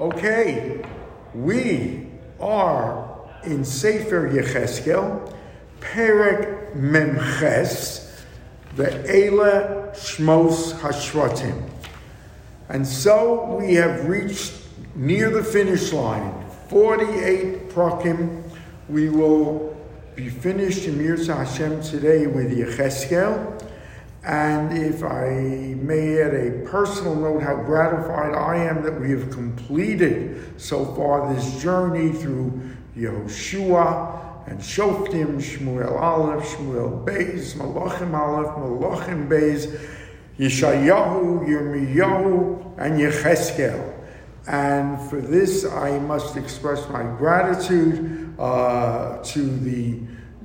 Okay, we are in Sefer Yecheskel, Perek Memches, the Eila Shmos Hashvatim. And so we have reached near the finish line, 48 prakim. We will be finished in Mirza Hashem today with Yecheskel. And if I may add a personal note, how gratified I am that we have completed so far this journey through Yehoshua and Shoftim, Shmuel Aleph, Shmuel Beis, Malachim Aleph, Malachim Beis, Yeshayahu, Yirmiyahu, and Yecheskel. And for this, I must express my gratitude uh, to the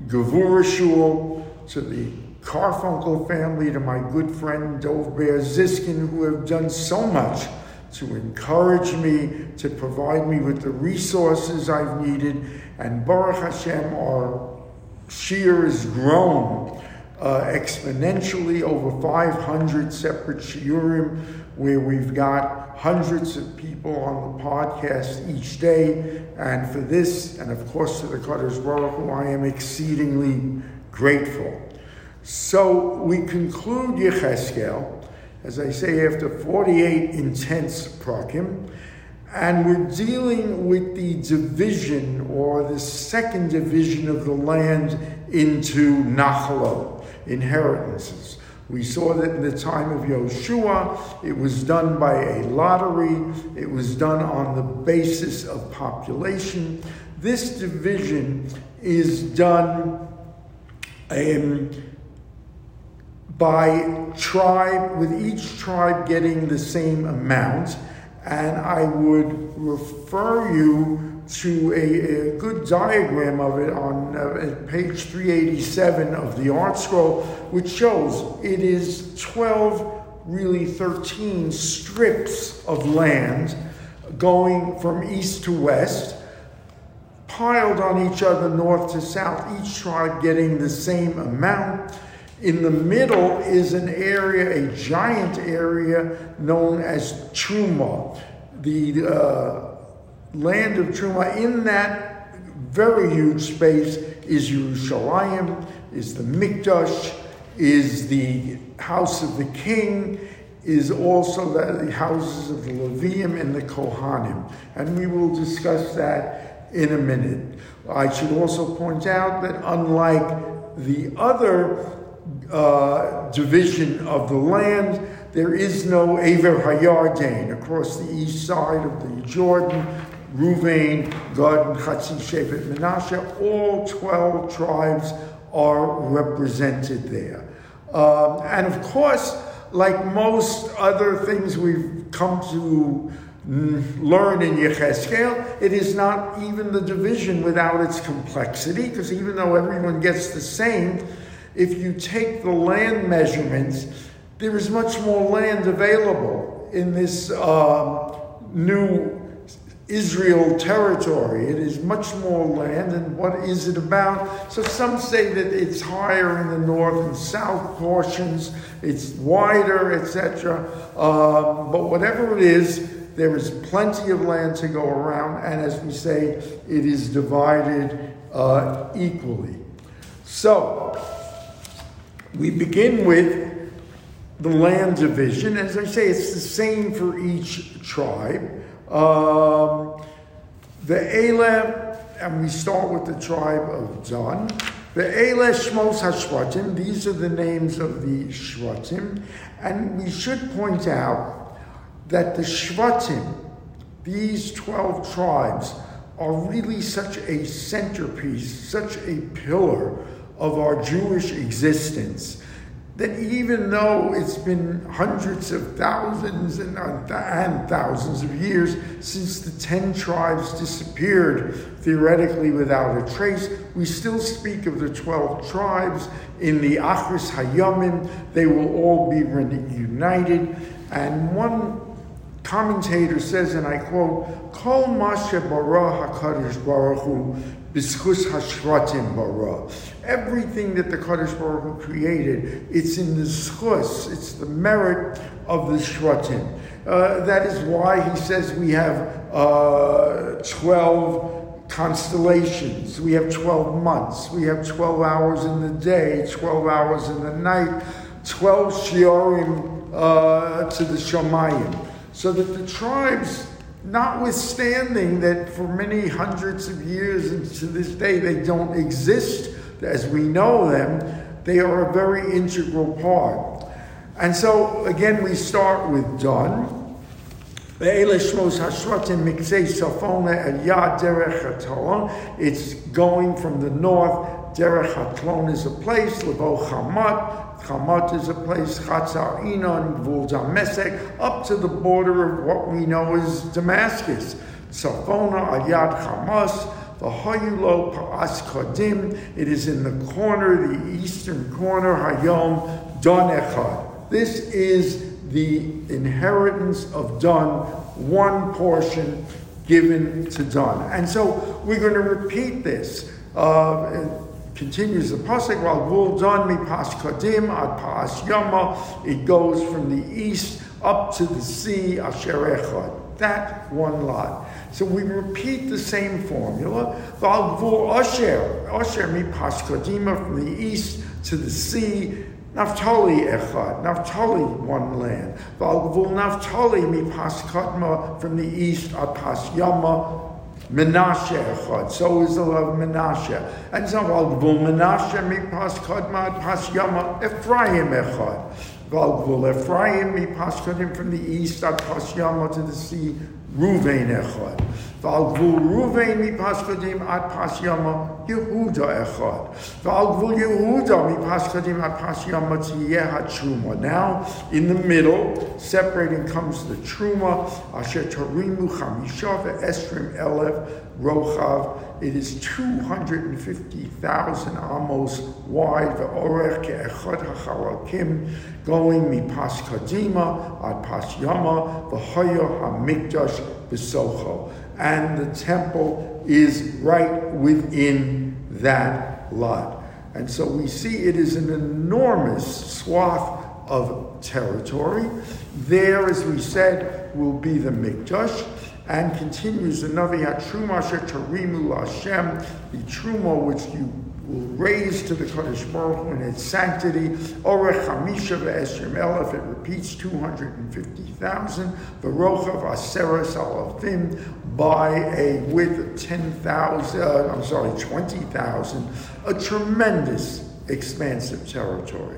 Gevurah Shul, to the Carfunkel family, to my good friend Dov Bear Ziskin, who have done so much to encourage me, to provide me with the resources I've needed. And Baruch Hashem, our shiur has grown uh, exponentially over 500 separate shiurim, where we've got hundreds of people on the podcast each day. And for this, and of course to the Kadosh Baruch Hu, I am exceedingly grateful. So we conclude Yecheskel, as I say, after 48 intense prakim, and we're dealing with the division or the second division of the land into Nachalo, inheritances. We saw that in the time of Yoshua, it was done by a lottery, it was done on the basis of population. This division is done um, by tribe, with each tribe getting the same amount. And I would refer you to a, a good diagram of it on uh, page 387 of the ArtScroll, which shows it is 12, really 13 strips of land going from east to west, piled on each other, north to south, each tribe getting the same amount. In the middle is an area, a giant area known as Truma. The uh, land of Truma, in that very huge space, is Yerushalayim, is the Mikdash, is the house of the king, is also the houses of the Levium and the Kohanim. And we will discuss that in a minute. I should also point out that unlike the other uh, division of the land. There is no Aver Hayardain across the east side of the Jordan. Ruvain, Gad, and Chatzi, Shevet, Menashe, all 12 tribes are represented there. Um, and of course, like most other things we've come to learn in Yecheskel, it is not even the division without its complexity, because even though everyone gets the same, if you take the land measurements, there is much more land available in this um, new Israel territory. It is much more land, and what is it about? So some say that it's higher in the north and south portions, it's wider, etc. Um, but whatever it is, there is plenty of land to go around, and as we say, it is divided uh, equally. So, we begin with the land division. As I say, it's the same for each tribe. Um, the Elam, and we start with the tribe of Dan. The Eile Shmos HaShvatim, these are the names of the Shvatim. And we should point out that the Shvatim, these 12 tribes, are really such a centerpiece, such a pillar of our Jewish existence. That even though it's been hundreds of thousands and, and thousands of years since the ten tribes disappeared, theoretically without a trace, we still speak of the twelve tribes in the Achris Hayamim. They will all be reunited. And one commentator says, and I quote, Kol Masha Bara HaKadosh Baruch Hu B'schus Hashvatim Bara. Everything that the Kadosh Baruch Hu created, it's in the schus, it's the merit of the Shvatim. Uh, that is why he says we have uh, 12 constellations, we have 12 months, we have 12 hours in the day, 12 hours in the night, 12 shiurim uh, to the Shamayim. So that the tribes, notwithstanding that for many hundreds of years and to this day they don't exist as we know them, they are a very integral part. And so, again, we start with done. It's going from the north. Derech Hatlon is a place. Levo Chamat. Chamat is a place. Chatzar Inon, Gvul Damesek, up to the border of what we know as Damascus. Tzafona Ayad Hamas. The Hayulo Pa'as Kodim. It is in the corner, the eastern corner, Hayom Don Echad. This is the inheritance of Dun, one portion given to Dun. And so we're going to repeat this. Uh, continues the pasuk while gvul don mi pas kadim ad pas yama. It goes from the east up to the sea asher echad. That one lot. So we repeat the same formula. Val gvul asher asher mi pas kadima from the east to the sea Naphtali echad, Naphtali one land. Valgvul Naphtali mi pas katma from the east at pas yama. Menashe echad, so is the love of Menashe. And so Valgvul Menashe mi pas katma at pas yama Ephraim echad. Valgvul Ephraim mi pas kadim from the east at pas yama to the sea. Ruvain echad. ועל גבול ראובן מפס קדים עד פס ימה יהודה אחד. ועל גבול יהודה מפס קדים עד פס ימה תהיה התשומה. Now, in the middle, separating comes the truma, אשר תרימו חמישה ועשרים אלף Rochav. It is 250,000 amos wide. Ve'orech ke'echad ha'chalakim going mipas kadima ad pas yama v'hoyo hamikdash v'socho. And the temple is right within that lot. And so we see it is an enormous swath of territory. There, as we said, will be the mikdash. And continues the Navi Truma Tarimu Hashem, the Truma which you will raise to the Kodesh Baruch Hu in its sanctity. Orech Hamisha ve'esrim elef, it repeats 250,000. V'rochav aseres alafim, by a width of 10,000, uh, I'm sorry, 20,000, a tremendous expansive territory.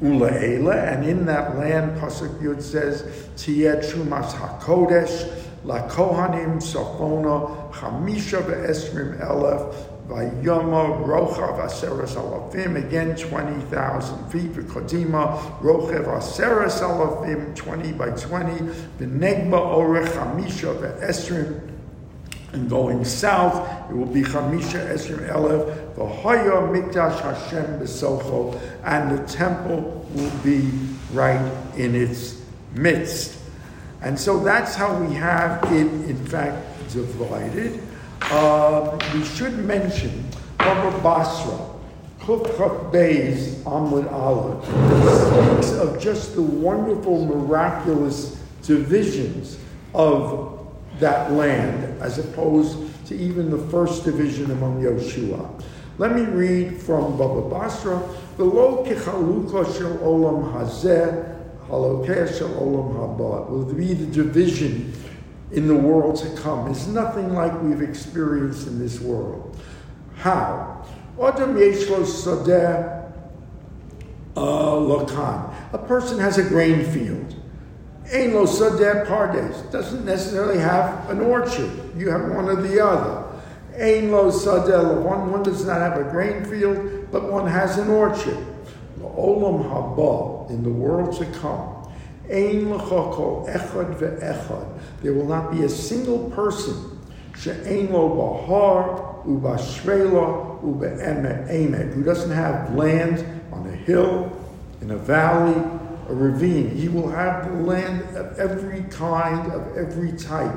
Ula Ela, and in that land, Pasuk Yud says, Tiyet Trumas HaKodesh, La Kohanim Safona, Chamisha ve'esrim elef, Vayama Rochav Aseres Alafim, again 20,000 feet. V'kodima Rochav Aseres Alafim, 20 by 20. V'negba Orech Hamisha Ve'esrim, and going south, it will be Chamisha Esrim Elef, V'hoya Mikdash Hashem B'socho, and the temple will be right in its midst. And so that's how we have it, in fact, divided. Uh, we should mention Baba Basra, Kufchak Beis Amud Allah, speaks of just the wonderful, miraculous divisions of that land, as opposed to even the first division among Yoshua. Let me read from Baba Basra, V'lo kichaluka shel olam hazeh, olam haba. Will be the division in the world to come is nothing like we've experienced in this world. How? Uh. A person has a grain field. Ein pardes. Doesn't necessarily have an orchard. You have one or the other. Ein one. One does not have a grain field, but one has an orchard. Olam haba in the world to come. Ein l'chokol echad ve'echad. There will not be a single person she'ein lo bahar ubashrela ube'emek who doesn't have land on a hill, in a valley, a ravine. He will have the land of every kind, of every type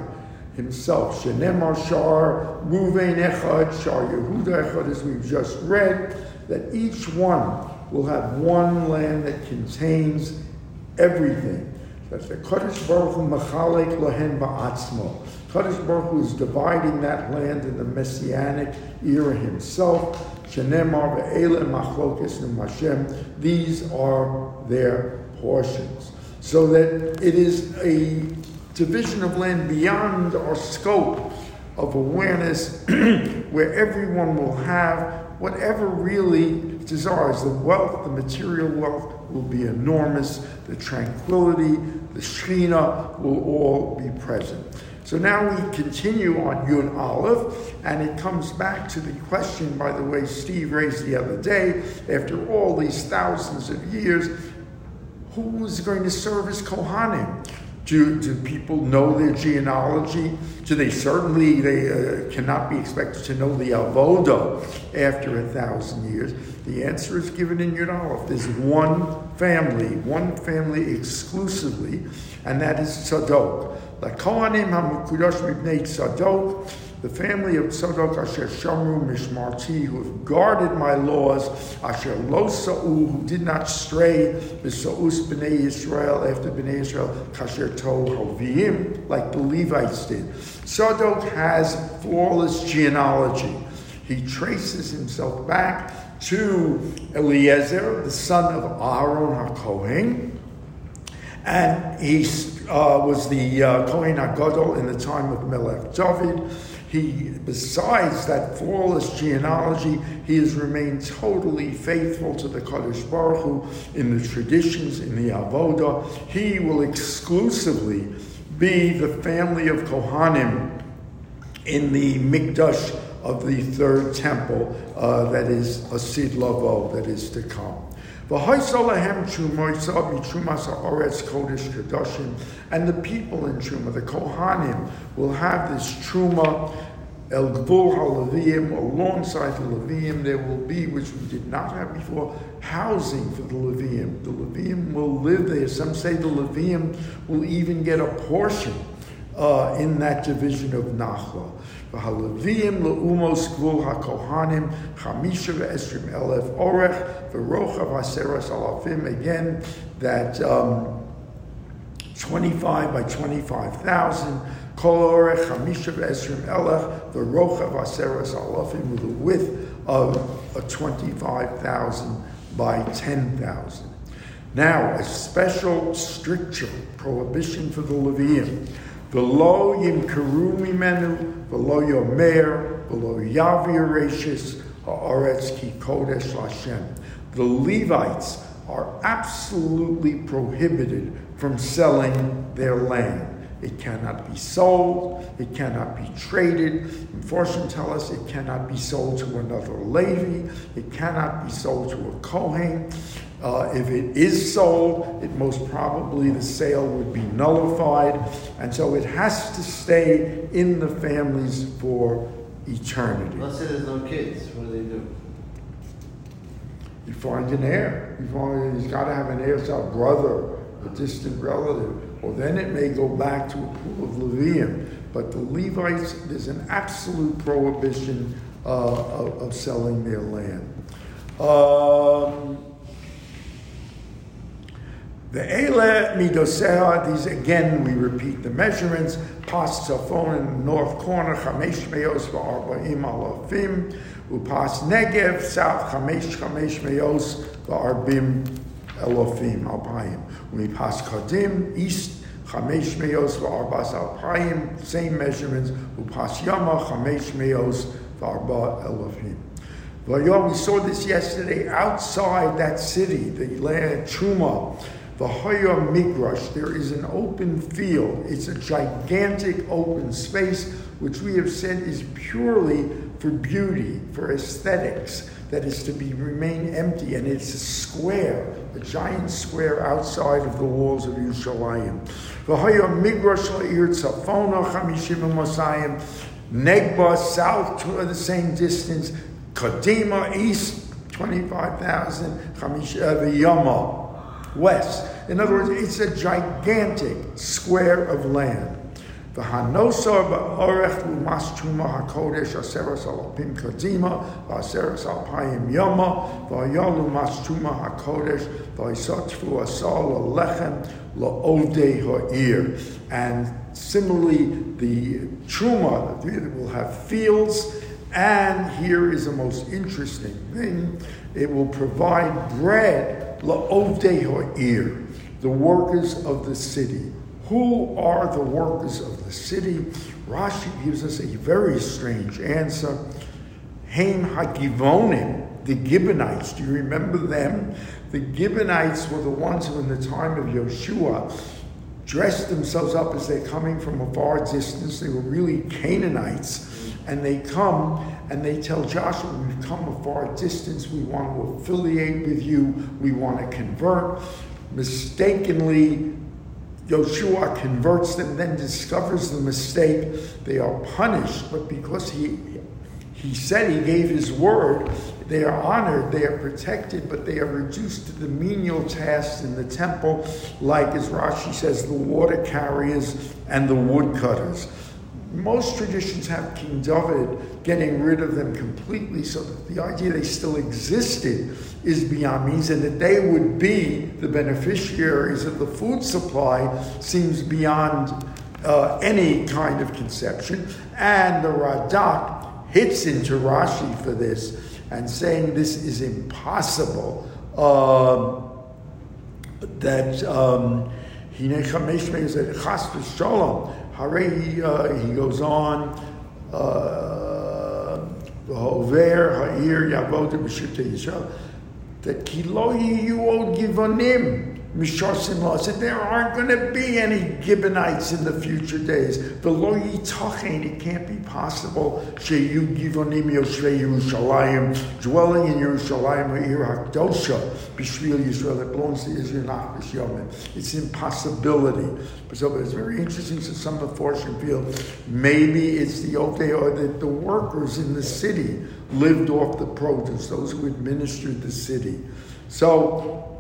himself. Shenemar Shar, Ruvain Echad, Shar Yehuda Echad, as we've just read, that each one will have one land that contains everything. that the Kodesh Baruch Hu Machalek Lohen Ba'atzmo. Kodesh Baruch Hu is dividing that land in the Messianic era himself. Shenemar ve'ele machlokes Hashem. These are their portions. So that it is a division of land beyond our scope of awareness where everyone will have whatever really desires. The wealth, the material wealth will be enormous, the tranquility, the Shekhinah will all be present. So now we continue on Yun Aleph, and it comes back to the question, by the way, Steve raised the other day, after all these thousands of years, who is going to serve as Kohanim? Do, do people know their genealogy? Do they certainly they uh, cannot be expected to know the avoda after a thousand years? The answer is given in Yud Aleph. There's one family, one family exclusively, and that is Tzadok. The Kohanim HaMekudosh Mibnei Tzadok the family of Tzadok Asher Shamru Mishmarti, who have guarded my laws, Asher Lo Sa'u, who did not stray, B'Sa'us B'nai Israel, after B'nai Israel, Kasher To Hoviim, like the Levites did. Tzadok has flawless genealogy. He traces himself back to Eliezer, the son of Aaron HaKohen, and he uh, was the uh, Kohen HaGadol in the time of Melech David. He, besides that flawless genealogy, he has remained totally faithful to the Kadosh Baruch Hu in the traditions, in the Avodah. He will exclusively be the family of Kohanim in the Mikdash of the third temple uh, that is Asid Lavo, that is to come. And the people in Truma, the Kohanim, will have this Truma El Gvul HaLeviim, alongside the Levium, there will be, which we did not have before, housing for the Levium. The Levium will live there. Some say the Levium will even get a portion uh, in that division of Nachla. והלוויים לאומוס גבול הכהנים חמישה ועשרים אלף אורך ורוחב עשרת אלפים again that um, 25 by 25,000 כל אורך חמישה ועשרים אלף ורוחב עשרת אלפים with a width of a 25,000 by 10,000 now a special stricture prohibition for the Levium V'lo yimkaru mimenu, v'lo yomer, v'lo yavir rashis, ha'aretz ki kodesh Hashem. The Levites are absolutely prohibited from selling their land. It cannot be sold. It cannot be traded. Unfortunately, tell us it cannot be sold to another Levi. It cannot be sold to a Kohen. Uh, if it is sold, it most probably the sale would be nullified, and so it has to stay in the families for eternity. Let's say there's no kids. What do they do? You find an heir. You find he's got to have an heir, so a brother, a distant relative. Or then it may go back to a pool of Levium. But the Levites, there's an absolute prohibition uh, of, of, selling their land. Um, the Ele Midosea, these again, we repeat the measurements. Pas the north corner, Chamesh Meos v'arba'im alafim. Upas Negev, south, Chamesh Chamesh Meos v'arbim elofim alpayim. Upas Kadim, east, Chamesh Meos v'arbas alpayim, same measurements. Upas Yama, Chamesh Meos v'arba elofim. We saw this yesterday outside that city, the land Truma the Hoya Migrash, there is an open field. It's a gigantic open space, which we have said is purely for beauty, for aesthetics, that is to be remain empty, and it's a square, a giant square outside of the walls of Yerushalayim. Hoya Migrash La'ir Tzafona Chamishim Mosayim, Negba south to the same distance, Kadima east 25,000, Chamish uh, Yama west. In other words, it's a gigantic square of land. The Hanosar ba'orech lumas truma hakodesh aseres alapim kadima v'aseres alpayim yama v'ayal lumas truma hakodesh v'aisatfu asal alechem la'odei ha'ir. And similarly, the truma will have fields, and here is the most interesting thing: it will provide bread la'ovdei ha'ir, the workers of the city. Who are the workers of the city? Rashi gives us a very strange answer. Haim Hagivonim, the Gibeonites. Do you remember them? The Gibeonites were the ones who, in the time of Yeshua, dressed themselves up as they're coming from a far distance. They were really Canaanites. And they come and they tell Joshua, We've come a far distance. We want to affiliate with you. We want to convert. Mistakenly, Joshua converts them, then discovers the mistake. They are punished, but because he he said he gave his word, they are honored, they are protected, but they are reduced to the menial tasks in the temple, like as Rashi says, the water carriers and the woodcutters. Most traditions have King David getting rid of them completely, so that the idea they still existed is beyond means, and that they would be the beneficiaries of the food supply seems beyond uh, any kind of conception. And the Radak hits into Rashi for this and saying this is impossible. Uh, that um, he Hare, uh, he goes on, uh, Hover, Ha'ir, Yavod, B'shirte Yisrael, that Kilo Yiyu Givonim, Law said there aren't going to be any Gibeonites in the future days. The lo yitachen, it can't be possible. Sheyu givonim yoshvei Yerushalayim, dwelling in Yerushalayim, ha'ir hakdosha, b'shvil Yisrael, it belongs to Israel, not Yomim. It's impossibility. So it's very interesting. So some of the feel maybe it's the Odeh or the, the workers in the city lived off the produce, those who administered the city. So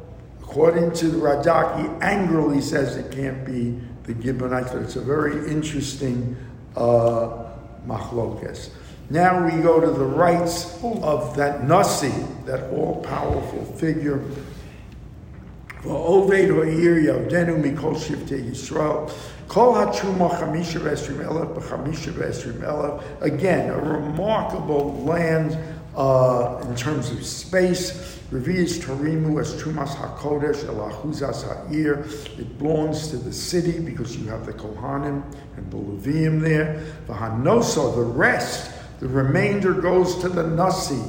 According to the Radak, he angrily says it can't be the Gibeonites, but it's a very interesting uh, machlokes. Now we go to the rights of that Nasi, that all powerful figure. Oved ha'ir yavdenu mikol shivtei Yisrael. Again, a remarkable land uh, in terms of space. Revi'is Tarimu as Trumas HaKodesh Elahuzas Ha'ir. It belongs to the city because you have the Kohanim and the Levium there. The Hanosa, the rest, the remainder goes to the Nasi.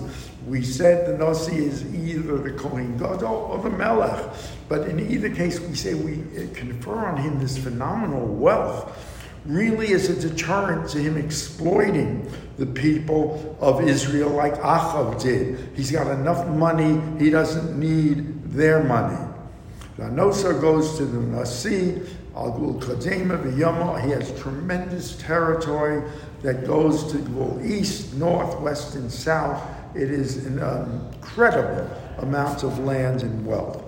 We said the Nasi is either the Kohen Gadol or the Melech. But in either case, we say we confer on him this phenomenal wealth really as a deterrent to him exploiting the people of Israel like Achav did. He's got enough money, he doesn't need their money. Lanosa goes to the Nasi, Al-Gul Kadema, V'yama. He has tremendous territory that goes to go east, north, west, and south. It is an incredible amount of land and wealth.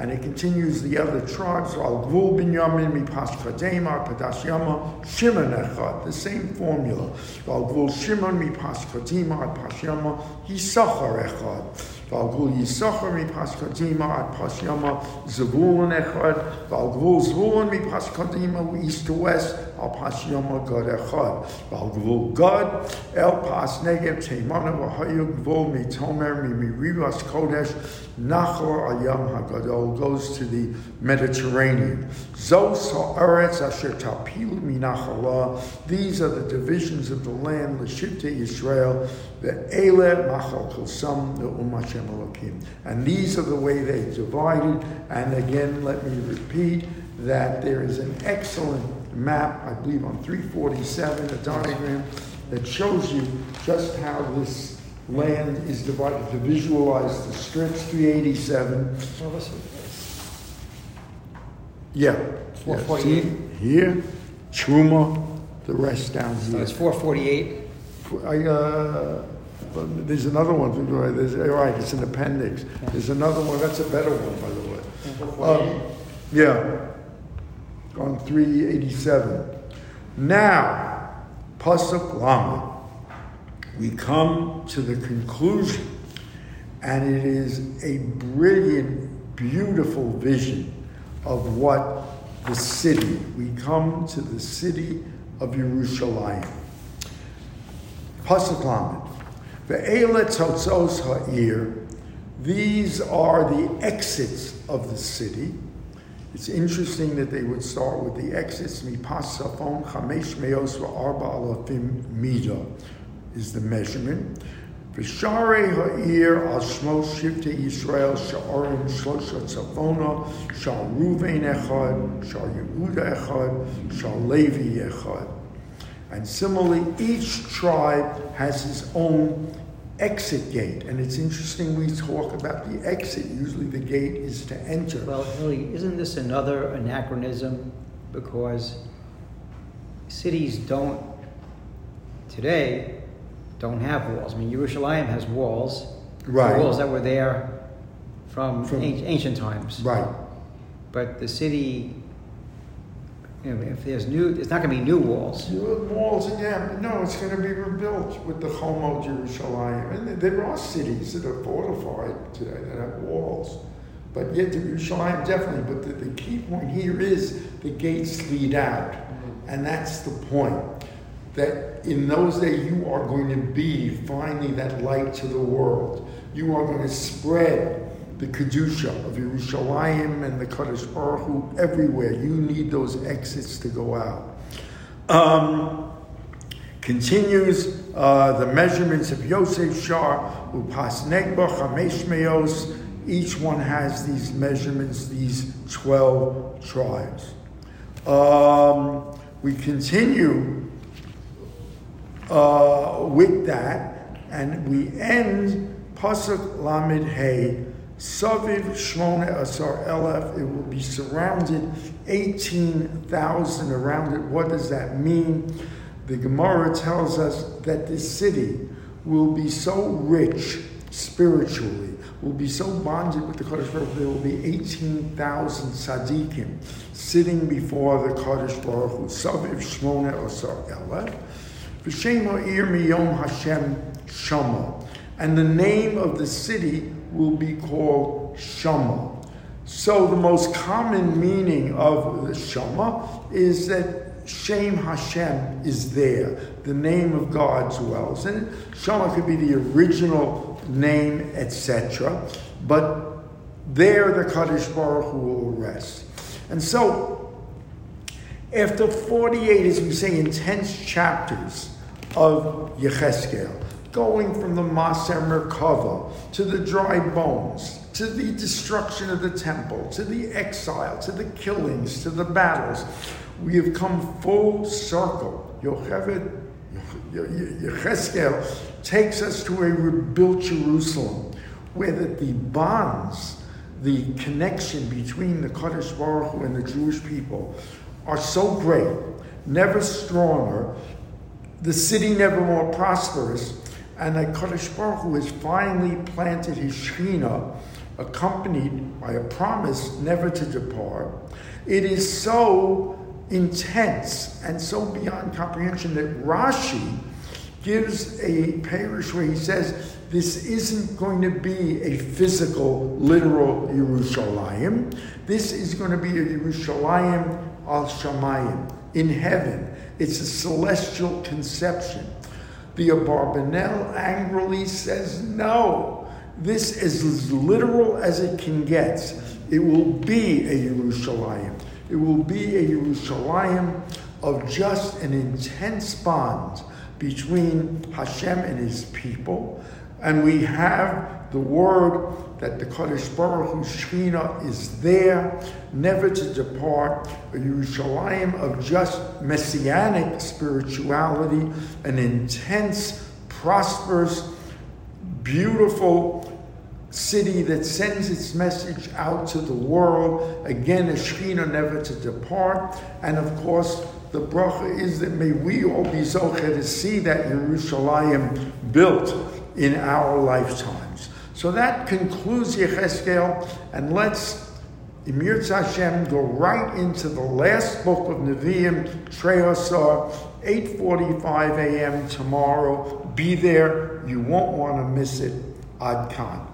and it continues the other tribes, Al Gvul Binyamin, Mipash Chadema, Padash Yama, Shimon Echad, the same formula. Al Gvul Shimon, Mipash Chadema, Pash Yama, Yisachar Echad. Al Gvul Yisachar, Mipash Chadema, Pash Yama, Zebulun Echad. Al Gvul Zebulun, Mipash Chadema, east to west, al pas yom god echad. Bal gvul god, el pas negev teimana v'hayu gvul mitomer mimirivas kodesh nachor ayam hagadol goes to the Mediterranean. Zos ha'aretz asher tapilu minachala. These are the divisions of the land, l'shipte Israel, the ele machal kosam u'mashem elokim. And these are the way they divided. And again, let me repeat that there is an excellent map, I believe on 347, a diagram that shows you just how this land is divided to visualize the strips, 387. Well, listen, Yeah. Four yeah, forty-eight. see? Here, Truma, the rest down so here. it's four forty-eight. I, uh, but there's another one, there's, all right, it's an appendix. There's another one, that's a better one, by the way. Um, Yeah, on three eighty-seven. Now, Pasuk Lamed, we come to the conclusion, and it is a brilliant, beautiful vision of what the city, we come to the city of Yerushalayim. Pasuk Lamed. Ve'ele tzotzos ha'ir. These are the exits of the city. It's interesting that they would start with the exits. Mipasafon chamesh meos v'arba alafim mida is the measurement. V'sharei ha'ir al shmo shivte Yisrael sha'arim shlosha tzavona shal Ruvain echad shal Yehuda echad shal Levi echad. And similarly, each tribe has its own exit gate. And it's interesting we talk about the exit. Usually the gate is to enter. Well, Hilly, isn't this another anachronism? Because cities don't, today, don't have walls. I mean, Yerushalayim has walls. Right. Walls that were there from, From- ancient times. Right. But the city, you know, if there's new, it's not going to be new walls. New walls again, no, it's going to be rebuilt with the Homo Jerusalem. And there are cities that are fortified today that have walls. But yet, Jerusalem definitely. But the, the key point here is the gates lead out. Mm-hmm. And that's the point. That in those days, you are going to be finally that light to the world. You are going to spread the Kedusha of Yerushalayim and the Kaddish Baruch Hu everywhere. You need those exits to go out. Um, continues uh, the measurements of Yosef Shar, Upas Negba, Chamesh Meos. Each one has these measurements, these 12 tribes. Um, we continue uh, with that, and we end Pasuk Lamed Hey, Saviv Shmone uh, Asar Elef. It will be surrounded 18,000 around it. What does that mean? The Gemara tells us that this city will be so rich spiritually, will be so bonded with the Kaddish Baruch there will be 18,000 tzaddikim sitting before the Kaddish Baruch. Saviv Shmone Asar Elef. V'shem ha'ir miyom Hashem Shama. And the name of the city will be called Shama. So the most common meaning of the Shama is that Shem Hashem is there. The name of God dwells. And Shama could be the original name, etc. But there the Kaddish Baruch Hu will rest. And so after 48, as we say, intense chapters of Yecheskel, going from the Maaseh Merkava to the dry bones, to the destruction of the temple, to the exile, to the killings, to the battles, we have come full circle. Yocheved, Yecheskel takes us to a rebuilt Jerusalem, where the, the bonds, the connection between the Kaddish Baruch Hu and the Jewish people are so great, never stronger, the city never more prosperous, and that Kaddish Baruch Hu has finally planted his Shekhinah, accompanied by a promise never to depart. It is so intense and so beyond comprehension that Rashi gives a parish where he says this isn't going to be a physical, literal Yerushalayim. This is going to be a Yerushalayim al Shamayim in heaven. It's a celestial conception. The Abarbanel angrily says, no, this is as literal as it can get. It will be a Yerushalayim. It will be a Yerushalayim of just an intense bond between Hashem and his people. And we have the word that the Kaddish Baruch Hu Shekhinah is there, never to depart, a Yerushalayim of just messianic spirituality, an intense, prosperous, beautiful city that sends its message out to the world. Again, a Shekhinah never to depart. And of course, the bracha is that may we all be zoche to see that Yerushalayim built in our lifetimes. So that concludes Yecheskel, and let's, Emir Hashem, go right into the last book of Nevi'im, Treyasar, 8.45 a.m. tomorrow. Be there. You won't want to miss it. Ad Khan.